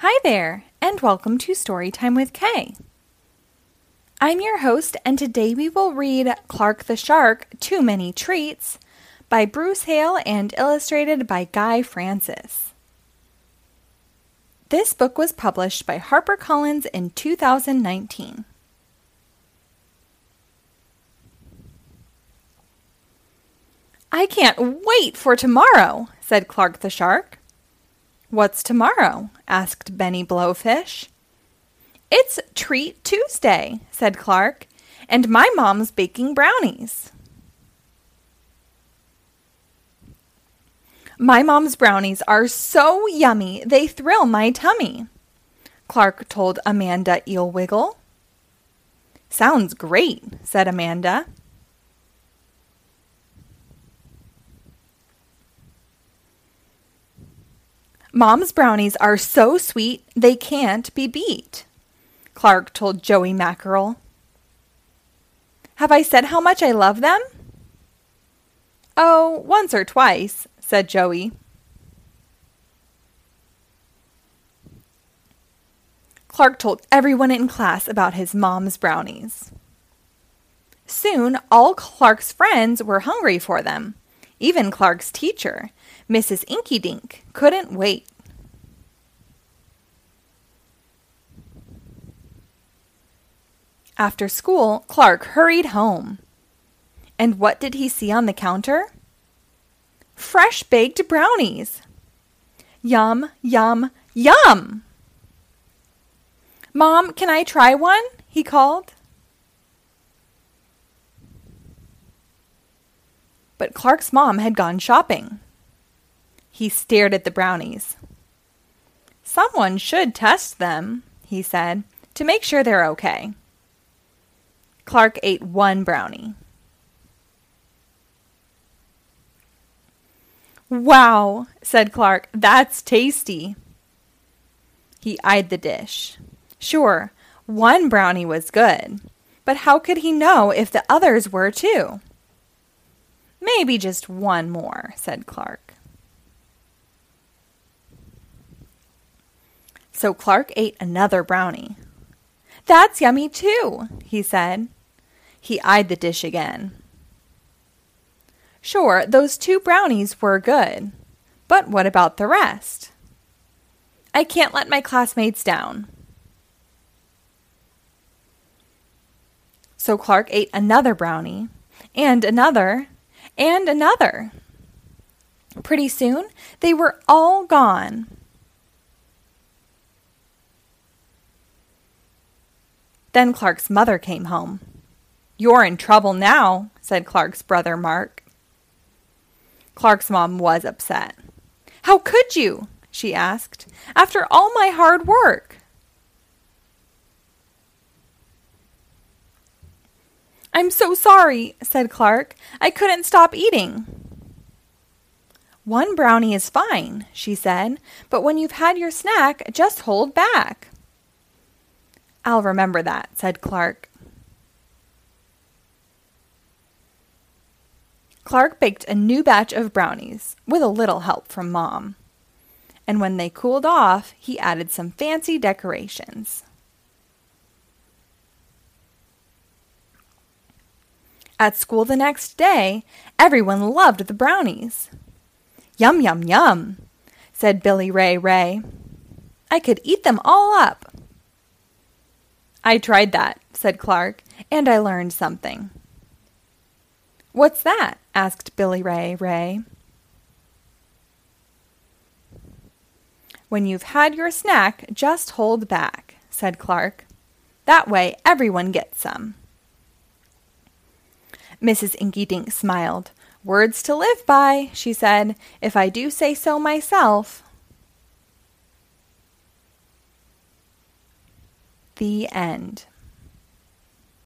Hi there, and welcome to Storytime with K. I'm your host, and today we will read Clark the Shark Too Many Treats by Bruce Hale and illustrated by Guy Francis. This book was published by HarperCollins in 2019. I can't wait for tomorrow, said Clark the Shark. What's tomorrow? asked Benny Blowfish. It's Treat Tuesday, said Clark, and my mom's baking brownies. My mom's brownies are so yummy, they thrill my tummy, Clark told Amanda Eelwiggle. Sounds great, said Amanda. Mom's brownies are so sweet they can't be beat, Clark told Joey Mackerel. Have I said how much I love them? Oh, once or twice, said Joey. Clark told everyone in class about his mom's brownies. Soon, all Clark's friends were hungry for them. Even Clark's teacher, Mrs. Inkydink, couldn't wait. After school, Clark hurried home. And what did he see on the counter? Fresh baked brownies. Yum, yum, yum! Mom, can I try one? he called. But Clark's mom had gone shopping. He stared at the brownies. Someone should test them, he said, to make sure they're okay. Clark ate one brownie. Wow, said Clark, that's tasty. He eyed the dish. Sure, one brownie was good, but how could he know if the others were too? Maybe just one more, said Clark. So Clark ate another brownie. That's yummy too, he said. He eyed the dish again. Sure, those two brownies were good, but what about the rest? I can't let my classmates down. So Clark ate another brownie, and another, and another. Pretty soon, they were all gone. Then Clark's mother came home. You're in trouble now, said Clark's brother Mark. Clark's mom was upset. How could you? she asked. After all my hard work. I'm so sorry, said Clark. I couldn't stop eating. One brownie is fine, she said, but when you've had your snack, just hold back. I'll remember that, said Clark. Clark baked a new batch of brownies, with a little help from Mom. And when they cooled off, he added some fancy decorations. At school the next day, everyone loved the brownies. Yum, yum, yum, said Billy Ray Ray. I could eat them all up. I tried that, said Clark, and I learned something. What's that? asked Billy Ray Ray. When you've had your snack, just hold back, said Clark. That way everyone gets some. Mrs. Inkydink smiled. Words to live by, she said, if I do say so myself. The end.